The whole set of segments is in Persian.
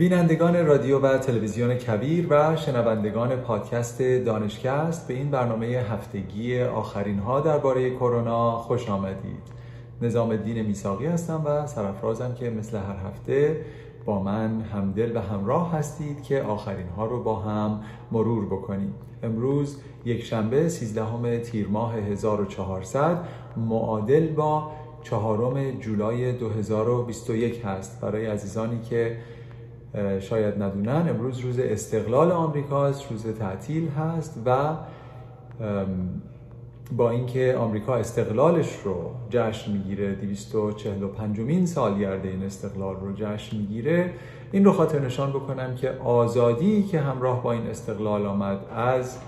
بینندگان رادیو و تلویزیون کبیر و شنوندگان پادکست دانشکست به این برنامه هفتگی آخرین ها درباره کرونا خوش آمدید. نظام الدین میساقی هستم و سرفرازم که مثل هر هفته با من همدل و همراه هستید که آخرین ها رو با هم مرور بکنیم. امروز یک شنبه 13 تیر ماه 1400 معادل با چهارم جولای 2021 هست برای عزیزانی که شاید ندونن. امروز روز استقلال آمریکاست روز تعطیل هست و با اینکه آمریکا استقلالش رو جشن می‌گیره 245 مین سالگرد این استقلال رو جشن می‌گیره این رو خاطر نشان بکنم که آزادی که همراه با این استقلال آمد از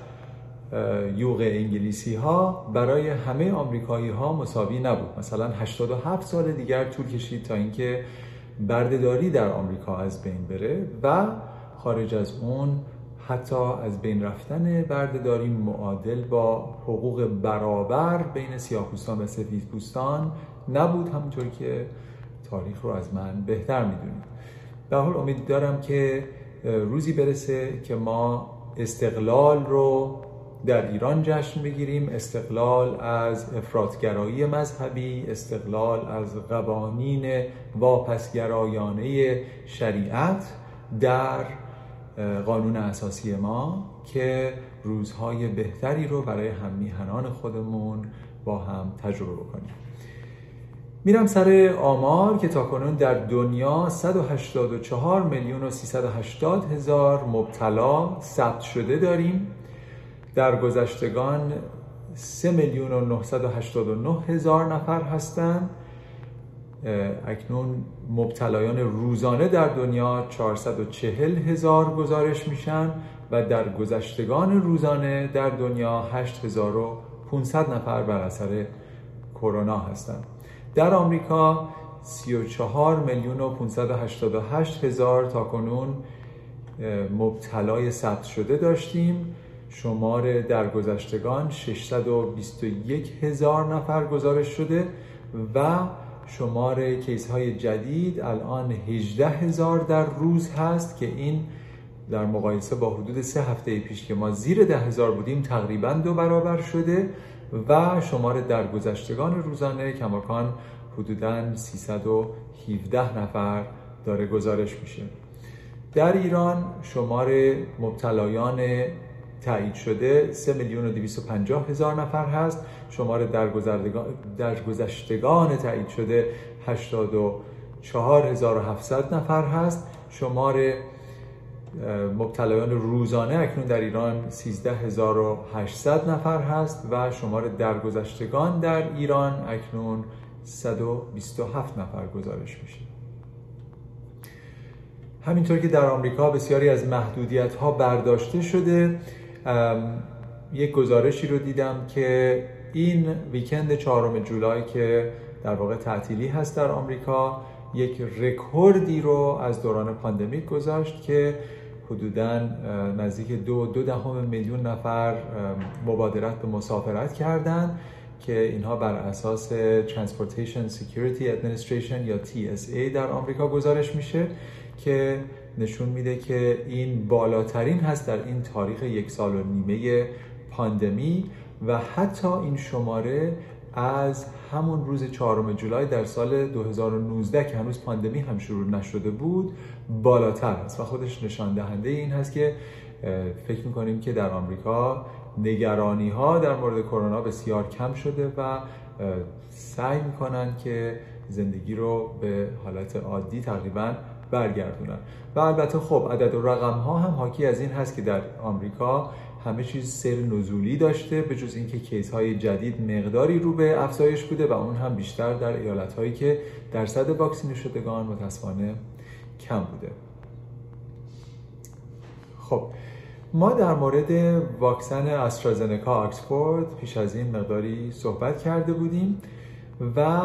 یوغ انگلیسی ها برای همه آمریکایی ها مساوی نبود. مثلا 87 سال دیگر طول کشید تا اینکه بردهداری در آمریکا از بین بره و خارج از اون حتی از بین رفتن بردهداری معادل با حقوق برابر بین سیاه‌پوستان و سفیدپوستان نبود همونطور که تاریخ رو از من بهتر می‌دونید. به حال امید دارم که روزی برسه که ما استقلال رو در ایران جشن بگیریم استقلال از افرادگرایی مذهبی استقلال از قوانین واپسگرایانه شریعت در قانون اساسی ما که روزهای بهتری رو برای هم میهنان خودمون با هم تجربه بکنیم. میرم سر آمار که تا کنون در دنیا 184 میلیون و 380 هزار مبتلا ثبت شده داریم. در گذشتگان 3 میلیون و 989 هزار نفر هستند. اکنون مبتلایان روزانه در دنیا 440 هزار گزارش میشن و در گذشتگان روزانه در دنیا 8500 نفر بر اثر کرونا هستند. در آمریکا 34 میلیون و 588 هزار تا کنون مبتلای ثبت شده داشتیم. شمار درگذشتگان 621 هزار نفر گزارش شده و شمار کیس های جدید الان 18 هزار در روز هست که این در مقایسه با حدود سه هفته پیش که ما زیر ده هزار بودیم تقریبا دو برابر شده و شمار درگذشتگان روزانه کماکان حدودا 317 نفر داره گزارش میشه. در ایران شمار مبتلایان تایید شده 3 میلیون و 250 هزار نفر هست. شمار در گذشتگان تایید شده 84700 نفر هست. شمار مبتلایان روزانه اکنون در ایران 13800 نفر هست و شمار درگذشتگان در ایران اکنون 127 نفر گزارش میشه. همینطور که در آمریکا بسیاری از محدودیت ها برداشته شده یک گزارشی رو دیدم که این weekend چهارم جولای که در واقع تعطیلی هست در آمریکا یک رکوردی رو از دوران pandemic گذاشت که حدودا نزدیک دو, دو دهم میلیون نفر مبادرت به مسافرت کردند که اینها بر اساس Transportation Security Administration یا TSA در آمریکا گزارش میشه که نشون میده که این بالاترین هست در این تاریخ یک سال و نیمه پاندمی و حتی این شماره از همون روز چهارم جولای در سال 2019 که هنوز پاندمی هم شروع نشده بود بالاتر است و خودش نشان دهنده این هست که فکر می‌کنیم که در آمریکا نگرانی ها در مورد کرونا بسیار کم شده و سعی می‌کنن که زندگی رو به حالت عادی تقریبا برگردونن. و البته خب عدد و رقم ها هم حاکی از این هست که در آمریکا همه چیز سر نزولی داشته به جز اینکه کیس های جدید مقداری رو به افزایش بوده و اون هم بیشتر در ایالت هایی که درصد واکسینه شدگان متاسفانه کم بوده. خب ما در مورد واکسن استرازنکا آکسفورد پیش از این مقداری صحبت کرده بودیم و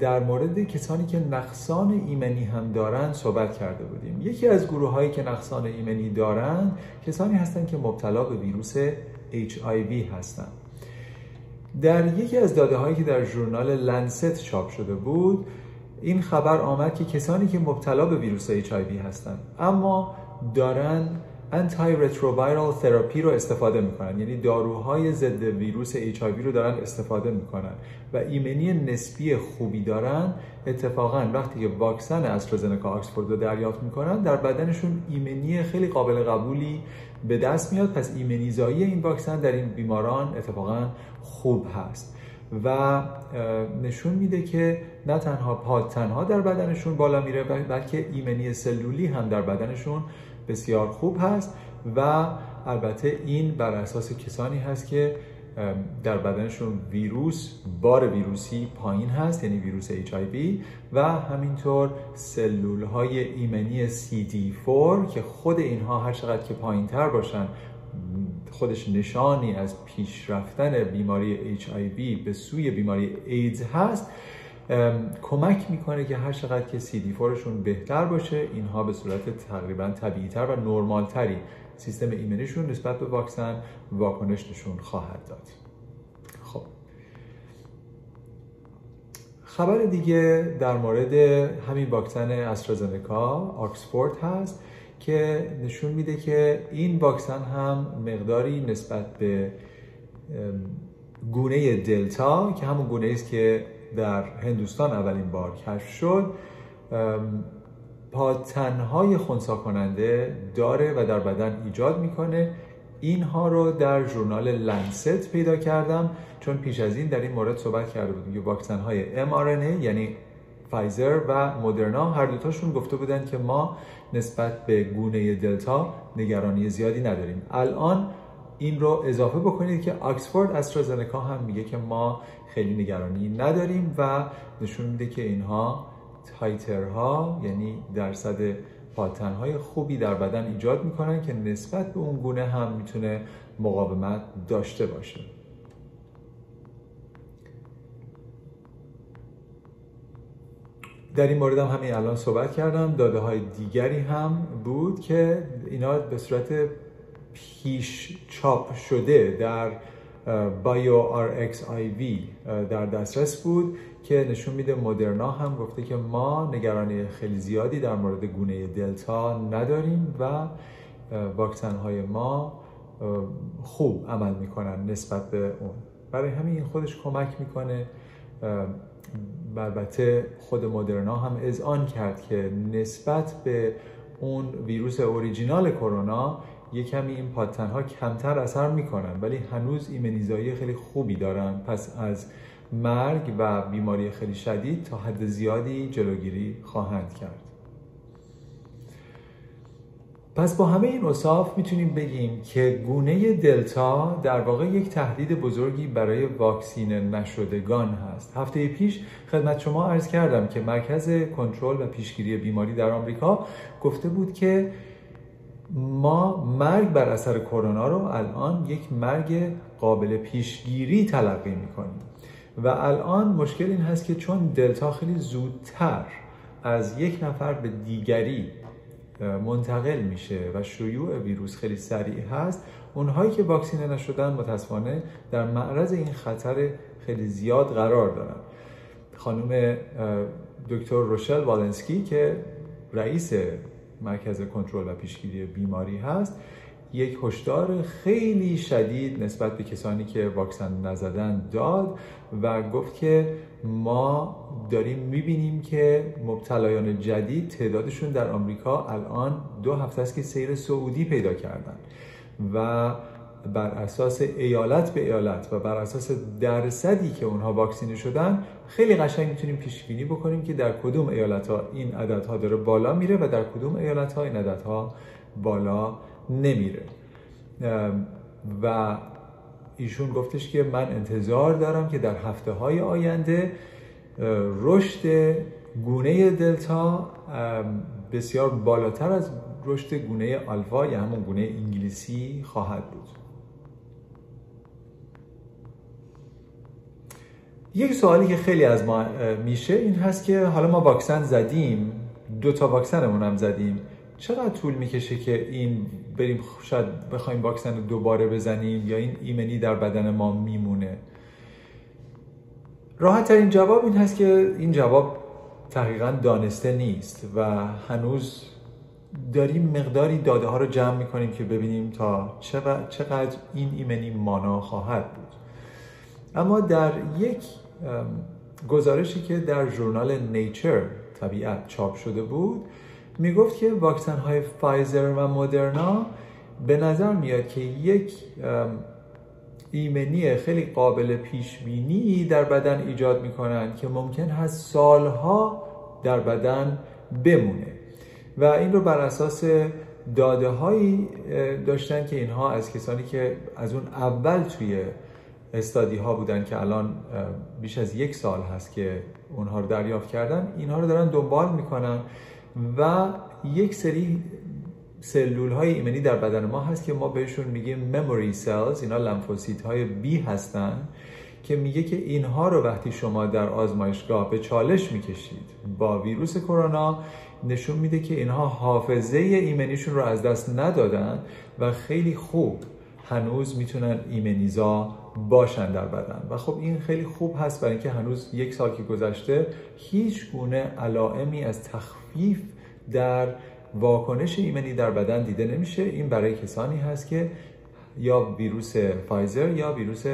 در مورد کسانی که نقصان ایمنی هم دارن صحبت کرده بودیم. یکی از گروه هایی که نقصان ایمنی دارن کسانی هستند که مبتلا به ویروس HIV هستند در یکی از داده هایی که در ژورنال لنست چاپ شده بود این خبر آمد که کسانی که مبتلا به ویروس HIV هستند اما دارن انتای رتروویرال تراپی رو استفاده می‌کنن. یعنی داروهای ضد ویروس HIV رو دارن استفاده می‌کنن و ایمنی نسبی خوبی دارن. اتفاقا وقتی که واکسن استرازنکا آکسفورد رو دریافت می‌کنن در بدنشون ایمنی خیلی قابل قبولی به دست میاد. پس ایمنیزایی این واکسن در این بیماران اتفاقا خوب هست. و نشون میده که نه تنها پاد تنها در بدنشون بالا میره بلکه ایمنی سلولی هم در بدنشون بسیار خوب هست و البته این بر اساس کسانی هست که در بدنشون ویروس بار ویروسی پایین هست یعنی ویروس HIV و همینطور سلول های ایمنی CD4 که خود اینها هر چقدر که پایین تر باشن خودش نشانی از پیشرفتن بیماری HIV به سوی بیماری ایدز هست. کمک می‌کنه که هر چقدر که CD4 شون بهتر باشه اینها به صورت تقریبا طبیعی تر و نرمال تری سیستم ایمنیشون نسبت به واکسن واکنش نشون خواهد داد. خب. خبر دیگه در مورد همین واکسن استرازنکا آکسفورد هست که نشون میده که این واکسن هم مقداری نسبت به گونه دلتا که همون گونه است که در هندوستان اولین بار کشف شد. پاتنهای خونسا کننده داره و در بدن ایجاد می‌کنه. اینها رو در ژورنال لنست پیدا کردم چون پیش از این در این مورد صحبت کرده بودیم. که واکسن های mRNA یعنی فایزر و مدرنا هر دوتاشون گفته بودن که ما نسبت به گونه دلتا نگرانی زیادی نداریم. الان این رو اضافه بکنید که آکسفورد استرازنکا هم میگه که ما خیلی نگرانی نداریم و نشون میده که اینها تایترها یعنی درصد پاتنهای خوبی در بدن ایجاد می‌کنن که نسبت به اون گونه هم می‌تونه مقاومت داشته باشه. در این مورد هم همین الان صحبت کردم. داده های دیگری هم بود که اینا به صورت پیش چاپ شده در بایو وی در دسترس بود که نشون میده مدرنا هم گفته که ما نگرانی خیلی زیادی در مورد گونه دلتا نداریم و واکسن های ما خوب عمل می‌کنن نسبت به اون. برای همین این خودش کمک می‌کنه. البته خود مدرنا هم اذعان کرد که نسبت به اون ویروس اوریجینال کرونا یه کمی این پاتن ها کمتر اثر می‌کنن ولی هنوز ایمنیزایی خیلی خوبی دارن. پس از مرگ و بیماری خیلی شدید تا حد زیادی جلوگیری خواهند کرد. پس با همه این اصاف می‌تونیم بگیم که گونه دلتا در واقع یک تهدید بزرگی برای واکسین نشدگان هست. هفته پیش خدمت شما عرض کردم که مرکز کنترل و پیشگیری بیماری در آمریکا گفته بود که ما مرگ بر اثر کرونا رو الان یک مرگ قابل پیشگیری تلقی می‌کنیم. و الان مشکل این هست که چون دلتا خیلی زودتر از یک نفر به دیگری منتقل میشه و شیوع ویروس خیلی سریع هست اونهایی که واکسینه نشدن متاسفانه در معرض این خطر خیلی زیاد قرار دارن. خانم دکتر روشل والنسکی که رئیس مرکز کنترل و پیشگیری بیماری هست. یک هشدار خیلی شدید نسبت به کسانی که واکسن نزدن داد و گفت که ما داریم می‌بینیم که مبتلایان جدید تعدادشون در آمریکا الان دو هفته است که سیر سعودی پیدا کردن و بر اساس ایالت به ایالت و بر اساس درصدی که اونها واکسینه شدن خیلی قشنگ می‌تونیم پیش بینی بکنیم که در کدوم ایالت ها این عددها داره بالا میره و در کدوم ایالت ها این عددها بالا نمیره. و ایشون گفتش که من انتظار دارم که در هفته های آینده رشد گونه دلتا بسیار بالاتر از رشد گونه آلفا یا همون گونه انگلیسی خواهد بود. یک سوالی که خیلی از ما میشه این هست که حالا ما واکسن زدیم دو تا واکسنمون هم زدیم. چقدر طول می‌کشه که این بریم شاید بخوایم واکسن رو دوباره بزنیم یا این ایمنی در بدن ما میمونه؟ راحت ترین جواب این هست که این جواب تحقیقا دانسته نیست و هنوز داریم مقداری داده ها رو جمع می‌کنیم که ببینیم تا چقدر این ایمنی مانا خواهد بود. اما در یک گزارشی که در ژورنال نیچر طبیعت چاپ شده بود می‌گفت که واکسن های فایزر و مدرنا به نظر میاد که یک ایمنی خیلی قابل پیش بینی در بدن ایجاد می‌کنن که ممکن هست سالها در بدن بمونه. و این رو بر اساس داده هایی داشتن که اینها از کسانی که از اون اول توی استادی ها بودن که الان بیش از یک سال هست که اونها رو دریافت کردن. اینها رو دارن دنبال می‌کنن و یک سری سلول های ایمنی در بدن ما هست که ما بهشون میگیم memory cells. اینا لمفوسیت های بی هستن که میگه که اینها رو وقتی شما در آزمایشگاه به چالش می‌کشید با ویروس کرونا نشون میده که اینها حافظه ایمنیشون رو از دست ندادن و خیلی خوب هنوز می‌تونن ایمنیزا باشن در بدن. و خب این خیلی خوب هست برای اینکه هنوز یک سال که گذشته هیچ گونه علائمی از تخفیف در واکنش ایمنی در بدن دیده نمیشه. این برای کسانی هست که یا ویروس فایزر یا ویروس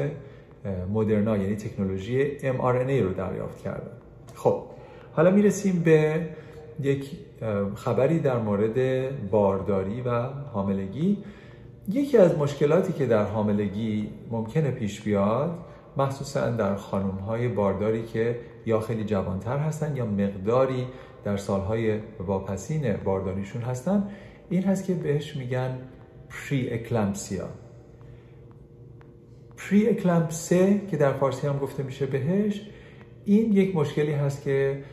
مدرنا یعنی تکنولوژی mRNA رو دریافت کردن. خب حالا می‌رسیم به یک خبری در مورد بارداری و حاملگی. یکی از مشکلاتی که در حاملگی ممکنه پیش بیاد مخصوصا در خانم های بارداری که یا خیلی جوانتر هستن یا مقداری در سالهای واپسین بارداریشون هستن این هست که بهش میگن پری اکلمسیا پری اکلمپسه که در فارسی هم گفته میشه بهش این یک مشکلی هست که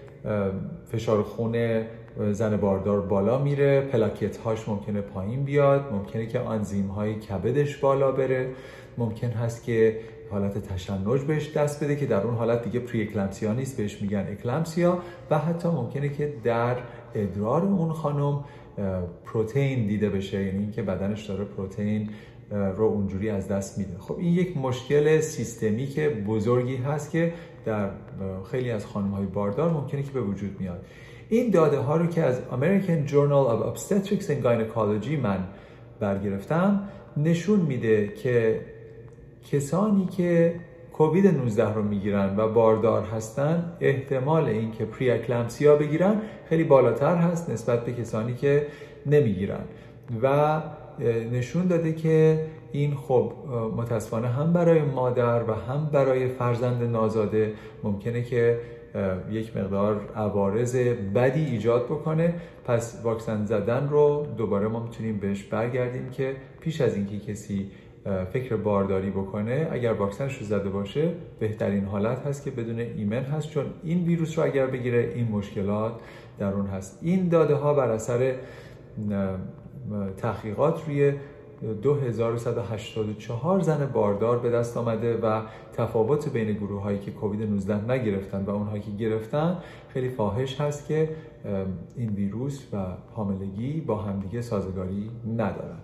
فشار خون زن باردار بالا میره پلاکت هاش ممکنه پایین بیاد ممکنه که آنزیم های کبدش بالا بره ممکن هست که حالت تشنج بهش دست بده که در اون حالت دیگه پری اکلمسیا نیست بهش میگن اکلمسیا و حتی ممکنه که در ادرار اون خانم پروتئین دیده بشه یعنی اینکه بدنش داره پروتئین رو اونجوری از دست میده. خب این یک مشکل سیستمیک بزرگی هست که در خیلی از خانم های باردار ممکنه که به وجود میاد. این داده ها رو که از American Journal of Obstetrics and Gynecology من برگرفتم نشون میده که کسانی که کووید 19 رو می‌گیرن و باردار هستن احتمال اینکه پری اکلمسیا بگیرن خیلی بالاتر هست نسبت به کسانی که نمی‌گیرن. و نشون داده که این خب متاسفانه هم برای مادر و هم برای فرزند نازاده ممکنه که یک مقدار عوارض بدی ایجاد بکنه. پس واکسن زدن رو دوباره ما می‌تونیم بهش برگردیم که پیش از اینکه کسی فکر بارداری بکنه اگر واکسنش رو زده باشه بهترین حالت هست که بدون ایمن هست. چون این ویروس رو اگر بگیره این مشکلات در اون هست. این داده ها بر اثر تحقیقات روی 2184 زن باردار به دست آمده و تفاوت بین گروه هایی که کووید 19 نگرفتن و اونهایی که گرفتن خیلی فاحش هست که این ویروس و حاملگی با همدیگه سازگاری ندارن.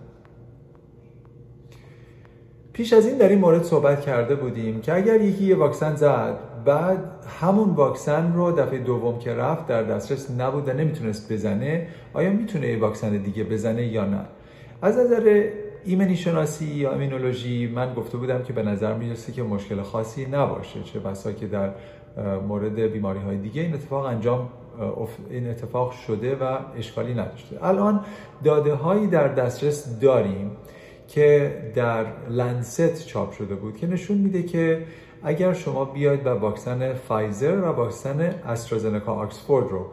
پیش از این در این مورد صحبت کرده بودیم که اگر یکی یه واکسن زد بعد همون واکسن رو دفعه دوم که رفت در دسترس نبود و نمی‌تونست بزنه آیا می‌تونه یه واکسن دیگه بزنه یا نه؟ از نظر ایمنی شناسی یا امینولوژی من گفته بودم که به نظر می‌رسه که مشکل خاصی نباشه. چه بسا که در مورد بیماری های دیگه این اتفاق انجام این اتفاق شده و اشکالی نداشته. الان داده هایی در دسترس داریم که در Lancet چاپ شده بود که نشون میده که اگر شما بیاید و واکسن فایزر و واکسن استرازنکا آکسفورد رو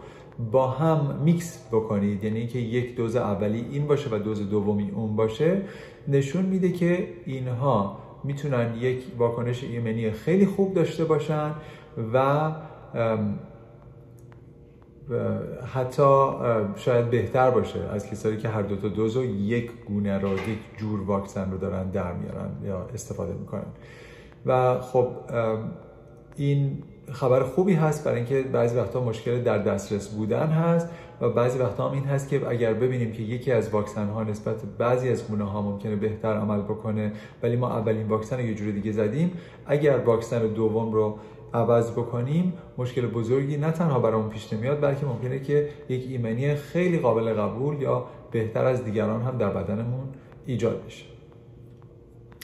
با هم میکس بکنید. یعنی که یک دوز اولی این باشه و دوز دومی اون باشه. نشون میده که اینها می‌تونن یک واکنش ایمنی خیلی خوب داشته باشن و حتی شاید بهتر باشه از کسایی که هر دو تا دوز و یک گونه رو یک جور واکسن رو دارن در میارن یا استفاده می‌کنن. و خب این خبر خوبی هست برای اینکه بعضی وقتا مشکل در دسترس بودن هست و بعضی وقتا هم این هست که اگر ببینیم که یکی از واکسن ها نسبت بعضی از گونه ها ممکنه بهتر عمل بکنه ولی ما اولین واکسن رو یه جور دیگه زدیم اگر واکسن دوم رو عوض بکنیم مشکل بزرگی نه تنها برامون پیش نمیاد بلکه ممکنه که یک ایمنی خیلی قابل قبول یا بهتر از دیگران هم در بدنمون ایجاد بشه.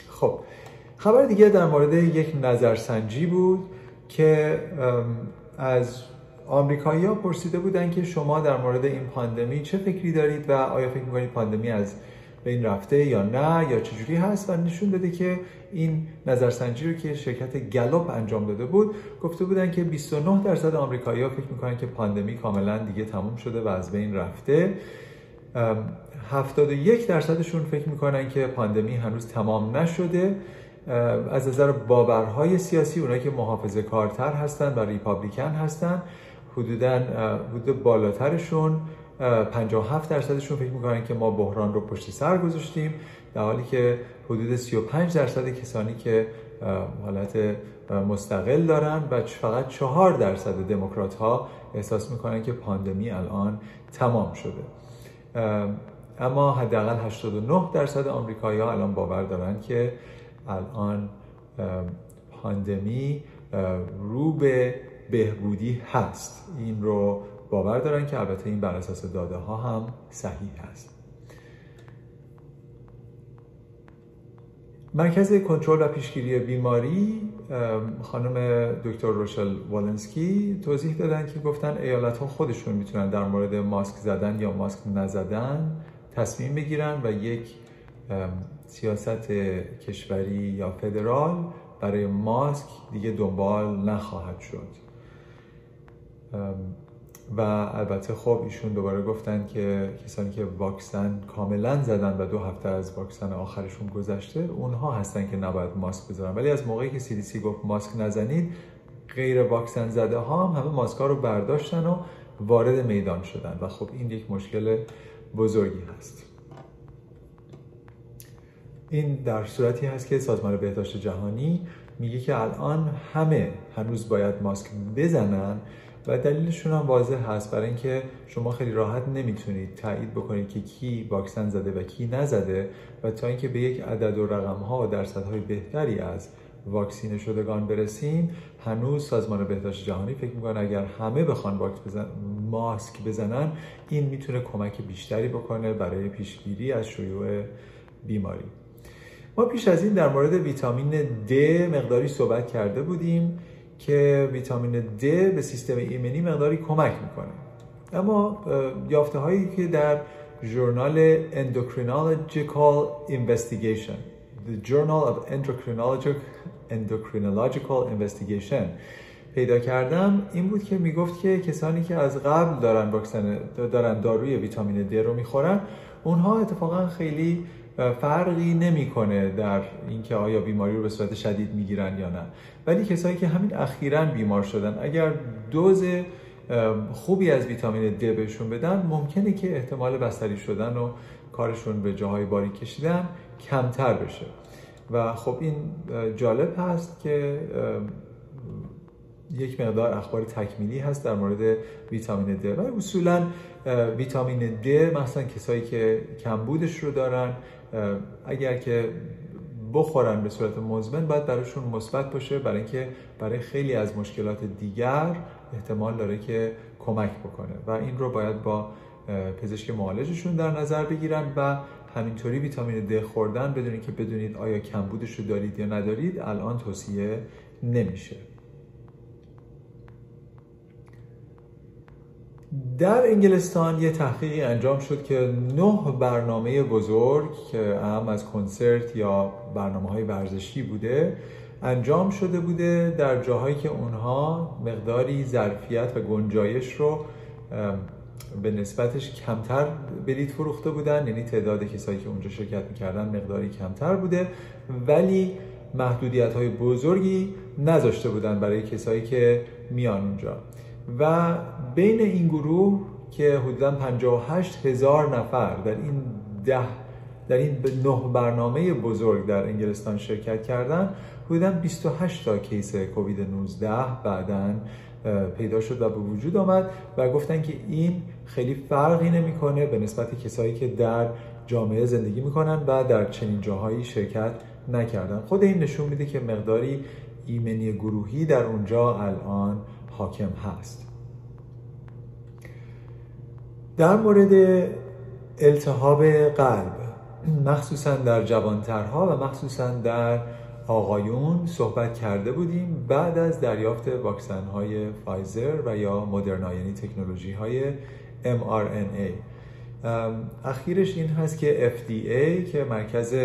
خب خبر دیگه در مورد یک نظرسنجی بود. که از آمریکایی ها پرسیده بودن که شما در مورد این پاندمی چه فکری دارید و آیا فکر می‌کنید پاندمی از این رفته یا نه یا چجوری هست؟ و نشون داده که این نظرسنجی رو که شرکت گلوب انجام داده بود گفته بودن که 29 درصد آمریکایی‌ها فکر می‌کنن که پاندمی کاملا دیگه تموم شده و از بین رفته. 71 درصدشون فکر می‌کنن که پاندمی هنوز تمام نشده. از نظر باورهای سیاسی اونایی که محافظه کارتر هستن و ریپابلیکن هستن حدودا حدود بالاترشون 57 درصدشون فکر می‌کنن که ما بحران رو پشت سر گذاشتیم در حالی که حدود 35 درصد کسانی که حالت مستقل دارن و فقط 4 درصد دموکرات ها احساس می‌کنن که پاندمی الان تمام شده. اما حداقل 89 درصد آمریکایی ها الان باور دارن که الان پاندمی رو به بهبودی هست. این رو باور دارن که البته این بر اساس داده ها هم صحیح هست. مرکز کنترل و پیشگیری بیماری خانم دکتر روشل والنسکی توضیح دادن که گفتن ایالت ها خودشون می‌تونن در مورد ماسک زدن یا ماسک نزدن تصمیم بگیرن و یک سیاست کشوری یا فدرال برای ماسک دیگه دنبال نخواهد شد. و البته خب ایشون دوباره گفتن که کسانی که واکسن کاملا زدن و دو هفته از واکسن آخرشون گذشته اونها هستن که نباید ماسک بذارن. ولی از موقعی که CDC گفت ماسک نزنید غیر واکسن زده ها هم همه ماسک رو برداشتن و وارد میدان شدن. و خب این یک مشکل بزرگی هست. این در صورتی هست که سازمان بهداشت جهانی میگه که الان همه هنوز باید ماسک بزنن و دلیلشون هم واضح هست. برای اینکه شما خیلی راحت نمی‌تونید تایید بکنید که کی واکسن زده و کی نزده و تا اینکه به یک عدد و رقم ها و درصدهای بهتری از واکسینه شدگان برسیم هنوز سازمان بهداشت جهانی فکر می‌کنه اگر همه بخوان بزن... ماسک بزنن این می‌تونه کمک بیشتری بکنه برای پیشگیری از شیوع بیماری. ما پیش از این در مورد ویتامین D مقداری صحبت کرده بودیم که ویتامین D به سیستم ایمنی مقداری کمک می‌کنه. اما یافته هایی که در ژورنال Endocrinological Investigation The Journal of Endocrinological, Endocrinological Investigation پیدا کردم این بود که می‌گفت که کسانی که از قبل دارن دارن داروی ویتامین D رو می‌خورن اونها اتفاقا خیلی فرقی نمی‌کنه در اینکه آیا بیماری رو به صورت شدید می‌گیرن یا نه. ولی کسایی که همین اخیرا بیمار شدن اگر دوز خوبی از ویتامین D بهشون بدن ممکنه که احتمال بستری شدن و کارشون به جاهای باری کشیدن کمتر بشه. و خب این جالب هست که یک مقدار اخبار تکمیلی هست در مورد ویتامین D. و اصولا ویتامین D مثلا کسایی که کمبودش رو دارن اگر که بخورن به صورت مزمن باید براشون مثبت باشه برای اینکه برای خیلی از مشکلات دیگر احتمال داره که کمک بکنه. و این رو باید با پزشک معالجشون در نظر بگیرن و همینطوری ویتامین د خوردن بدونید که بدونید آیا کمبودش رو دارید یا ندارید الان توصیه نمیشه. در انگلستان یه تحقیقی انجام شد که نه برنامه بزرگ که هم از کنسرت یا برنامه های ورزشی بوده انجام شده بوده در جاهایی که اونها مقداری ظرفیت و گنجایش رو به نسبتش کمتر بلیت فروخته بودن. یعنی تعداد کسایی که اونجا شرکت می‌کردن مقداری کمتر بوده ولی محدودیت های بزرگی نذاشته بودن برای کسایی که میان اونجا. و بین این گروه که حدودا 58 هزار نفر در این ده در این نه برنامه بزرگ در انگلستان شرکت کردن حدودا 28 تا کیس کووید 19 بعدا پیدا شد و به وجود آمد و گفتن که این خیلی فرقی نمی‌کنه به نسبت کسایی که در جامعه زندگی می‌کنن و در چنین جاهایی شرکت نکردن. خود این نشون میده که مقداری ایمنی گروهی در اونجا الان حاکم هست. در مورد التهاب قلب مخصوصا در جوانترها و مخصوصا در آقایون صحبت کرده بودیم بعد از دریافت واکسن های فایزر و یا مدرنا یعنی تکنولوژی های mRNA اخیرش این هست که FDA که مرکز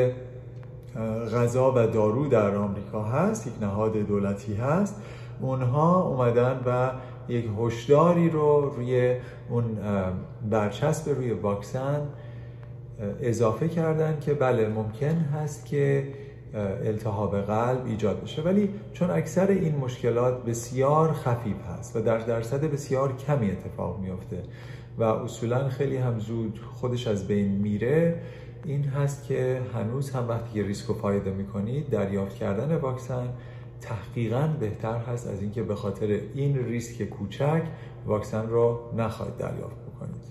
غذا و دارو در آمریکا هست یک نهاد دولتی هست. اونها اومدن و یک هشداری رو روی اون برچسب روی واکسن اضافه کردن که بله ممکن هست که التهاب قلب ایجاد بشه. ولی چون اکثر این مشکلات بسیار خفیف هست و در درصد بسیار کمی اتفاق میافته و اصولا خیلی هم زود خودش از بین میره این هست که هنوز هم وقتی ریسک و فایده می‌کنید دریافت کردن واکسن تحقیقا بهتر هست از اینکه به خاطر این ریسک کوچک واکسن رو نخواهید دریافت بکنید.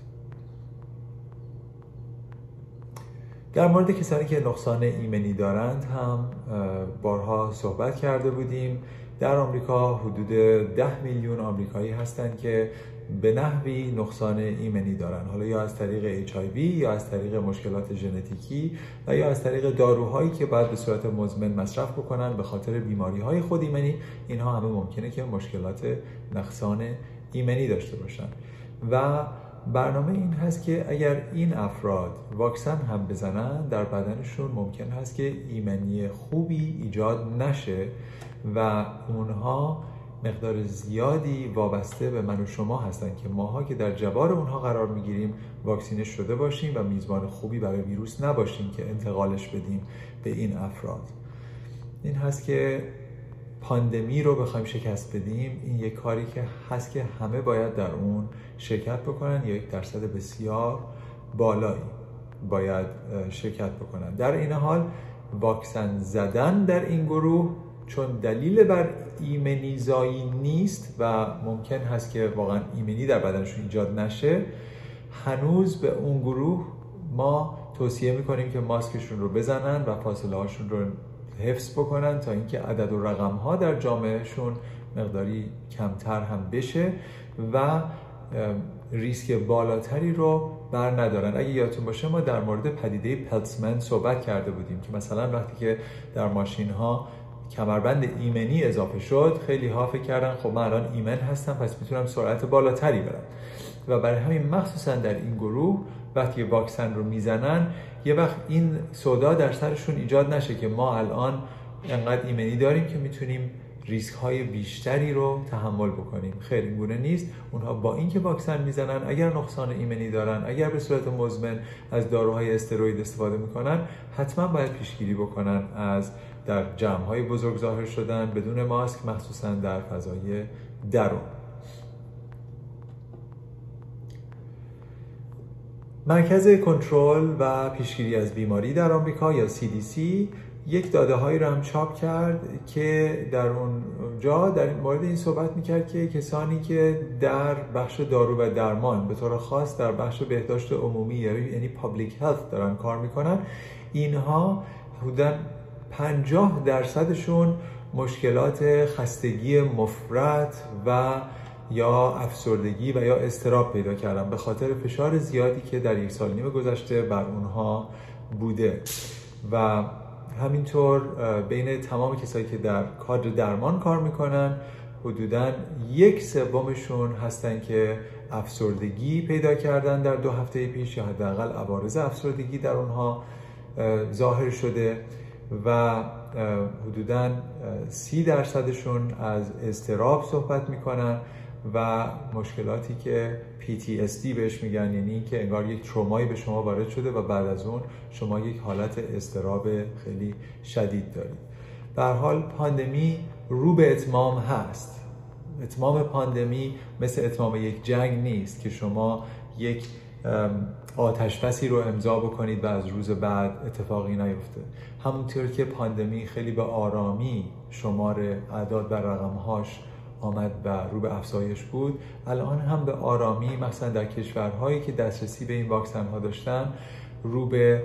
در مورد کسانی که نقصان ایمنی دارند هم بارها صحبت کرده بودیم. در آمریکا حدود ده میلیون آمریکایی هستند که به نحوی نقصان ایمنی دارن. حالا یا از طریق HIV یا از طریق مشکلات ژنتیکی و یا از طریق داروهایی که باید به صورت مزمن مصرف بکنن به خاطر بیماری های خود ایمنی. اینها همه ممکنه که مشکلات نقصان ایمنی داشته باشن. و برنامه این هست که اگر این افراد واکسن هم بزنن در بدنشون ممکن هست که ایمنی خوبی ایجاد نشه و اونها مقدار زیادی وابسته به من و شما هستن که ماها که در جوار اونها قرار می‌گیریم واکسینش شده باشیم و میزبان خوبی برای ویروس نباشیم که انتقالش بدیم به این افراد. این هست که پاندمی رو بخوایم شکست بدیم این یک کاری که هست که همه باید در اون شرکت بکنن یا یک درصد بسیار بالایی باید شرکت بکنن. در این حال واکسن زدن در این گروه چون دلیل بر ایمنیزایی نیست و ممکن هست که واقعا ایمنی در بدنشون ایجاد نشه هنوز به اون گروه ما توصیه می‌کنیم که ماسکشون رو بزنن و فاصله هاشون رو حفظ بکنن تا اینکه عدد و رقم ها در جامعهشون مقداری کمتر هم بشه و ریسک بالاتری رو بر ندارن. اگه یادتون باشه ما در مورد پدیده پلسمن صحبت کرده بودیم که مثلا وقتی که در ماشین ها کمربند ایمنی اضافه شد. خیلی ها فکر کردن خب من الان ایمن هستم پس می‌تونم سرعت بالاتری برم. و برای همین مخصوصا در این گروه وقتی واکسن رو می‌زنن یه وقت این صدا در سرشون ایجاد نشه که ما الان انقدر ایمنی داریم که می‌تونیم ریسک های بیشتری رو تحمل بکنیم. خیر این گونه نیست. اونها با اینکه واکسن می‌زنن اگر نقصان ایمنی دارن اگر به صورت مزمن از داروهای استروید استفاده می‌کنن حتما باید پیشگیری بکنن از در جمع های بزرگ ظاهر شدن بدون ماسک مخصوصا در فضای درون. مرکز کنترل و پیشگیری از بیماری در آمریکا یا CDC یک داده هایی رو هم چاپ کرد که در اونجا در مورد این صحبت می‌کرد که کسانی که در بخش دارو و درمان به طور خاص در بخش بهداشت عمومی یعنی پابلیک هلت دارن کار می‌کنن اینها حدود 50 درصدشون مشکلات خستگی مفرط و یا افسردگی و یا استراب پیدا کردن به خاطر فشار زیادی که در یک سال نیم گذشته بر اونها بوده. و همینطور بین تمام کسایی که در کادر درمان کار می‌کنن حدودا یک سومشون هستن که افسردگی پیدا کردن در دو هفته پیش یا حداقل عوارض افسردگی در اونها ظاهر شده. و حدودا سی درصدشون از استراب صحبت می‌کنن و مشکلاتی که PTSD بهش میگن یعنی که انگار یک ترومایی به شما وارد شده و بعد از اون شما یک حالت استراب خیلی شدید دارید. در حال پاندمی رو به اتمام هست. اتمام پاندمی مثل اتمام یک جنگ نیست که شما یک آتش رو امضا بکنید و از روز بعد اتفاقی نیفته. همونطور که پاندمی خیلی به آرامی شمار اعداد و رقمهاش آمد و رو به افزایش بود الان هم به آرامی مثلا در کشورهایی که دسترسی به این واکسن ها داشتن رو به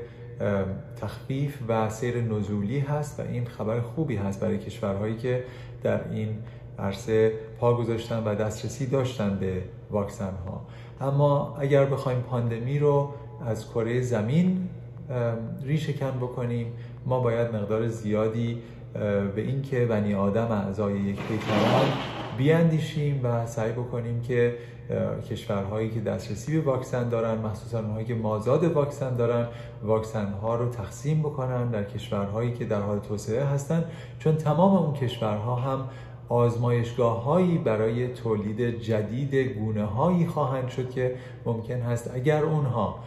تخفیف و سیر نزولی هست و این خبر خوبی هست برای کشورهایی که در این عرصه پا گذاشتن و دسترسی داشتن به واکسن ها. اما اگر بخوایم پاندمی رو از کره زمین ریشهکن بکنیم ما باید مقدار زیادی به اینکه بنی آدم اعضای یک پیکران بیاندیشیم و سعی بکنیم که کشورهایی که دسترسی به واکسن دارن مخصوصا اونهایی که مازاد واکسن دارن واکسن ها رو تقسیم بکنن در کشورهایی که در حال توسعه هستن چون تمام اون کشورها هم آزمایشگاه هایی برای تولید جدید گونه هایی خواهند شد که ممکن هست اگر اونها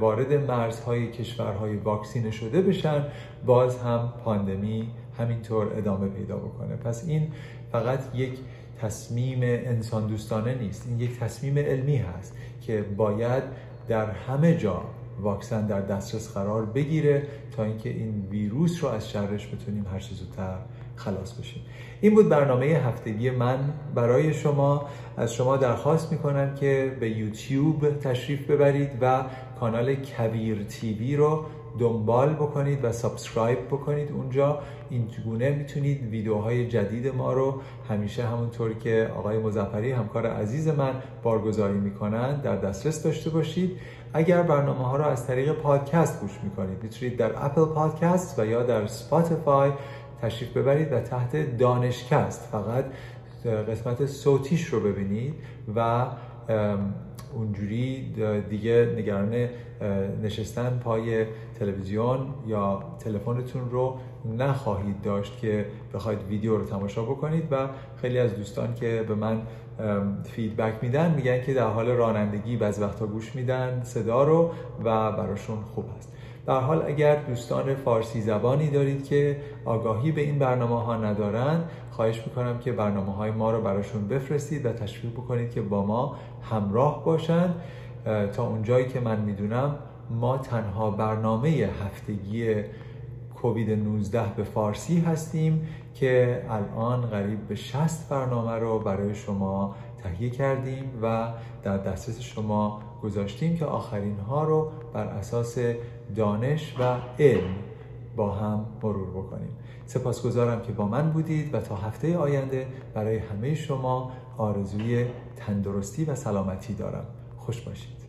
وارد مرزهای کشورهای واکسینه شده بشن باز هم پاندمی همینطور ادامه پیدا بکنه. پس این فقط یک تصمیم انسان دوستانه نیست این یک تصمیم علمی هست که باید در همه جا واکسن در دسترس قرار بگیره تا اینکه این ویروس رو از شرش بتونیم هر چه زودتر خلاص بشیم این بود برنامه هفتگی من برای شما. از شما درخواست می‌کنم که به یوتیوب تشریف ببرید و کانال کویر TV رو دنبال بکنید و subscribe بکنید. اونجا این گونه می‌تونید ویدیوهای جدید ما رو همیشه همونطور که آقای مظفری همکار عزیز من بارگذاری می‌کنن در دسترس داشته باشید. اگر برنامه ها رو از طریق پادکست گوش می‌کنید می‌تونید در Apple Podcast و یا در Spotify تشریف ببرید و تحت دانشکست. فقط قسمت صوتیش رو ببینید و اونجوری دیگه نگران نشستن پای تلویزیون یا تلفنتون رو نخواهید داشت که بخواید ویدیو رو تماشا بکنید و خیلی از دوستان که به من فیدبک میدن میگن که در حال رانندگی بعض وقتا گوش میدن صدا رو و براشون خوب هست. در حال اگر دوستان فارسی زبانی دارید که آگاهی به این برنامه ها ندارن خواهش می‌کنم که برنامه های ما رو براشون بفرستید و تشویق بکنید که با ما همراه باشند. تا اونجایی که من می‌دونم ما تنها برنامه هفتگی کووید 19 به فارسی هستیم که الان قریب به 60 برنامه رو برای شما تهیه کردیم و در دسترس شما گذاشتیم که آخرین ها رو بر اساس دانش و علم با هم مرور بکنیم. سپاسگزارم که با من بودید و تا هفته آینده برای همه شما آرزوی تندرستی و سلامتی دارم. خوش باشید.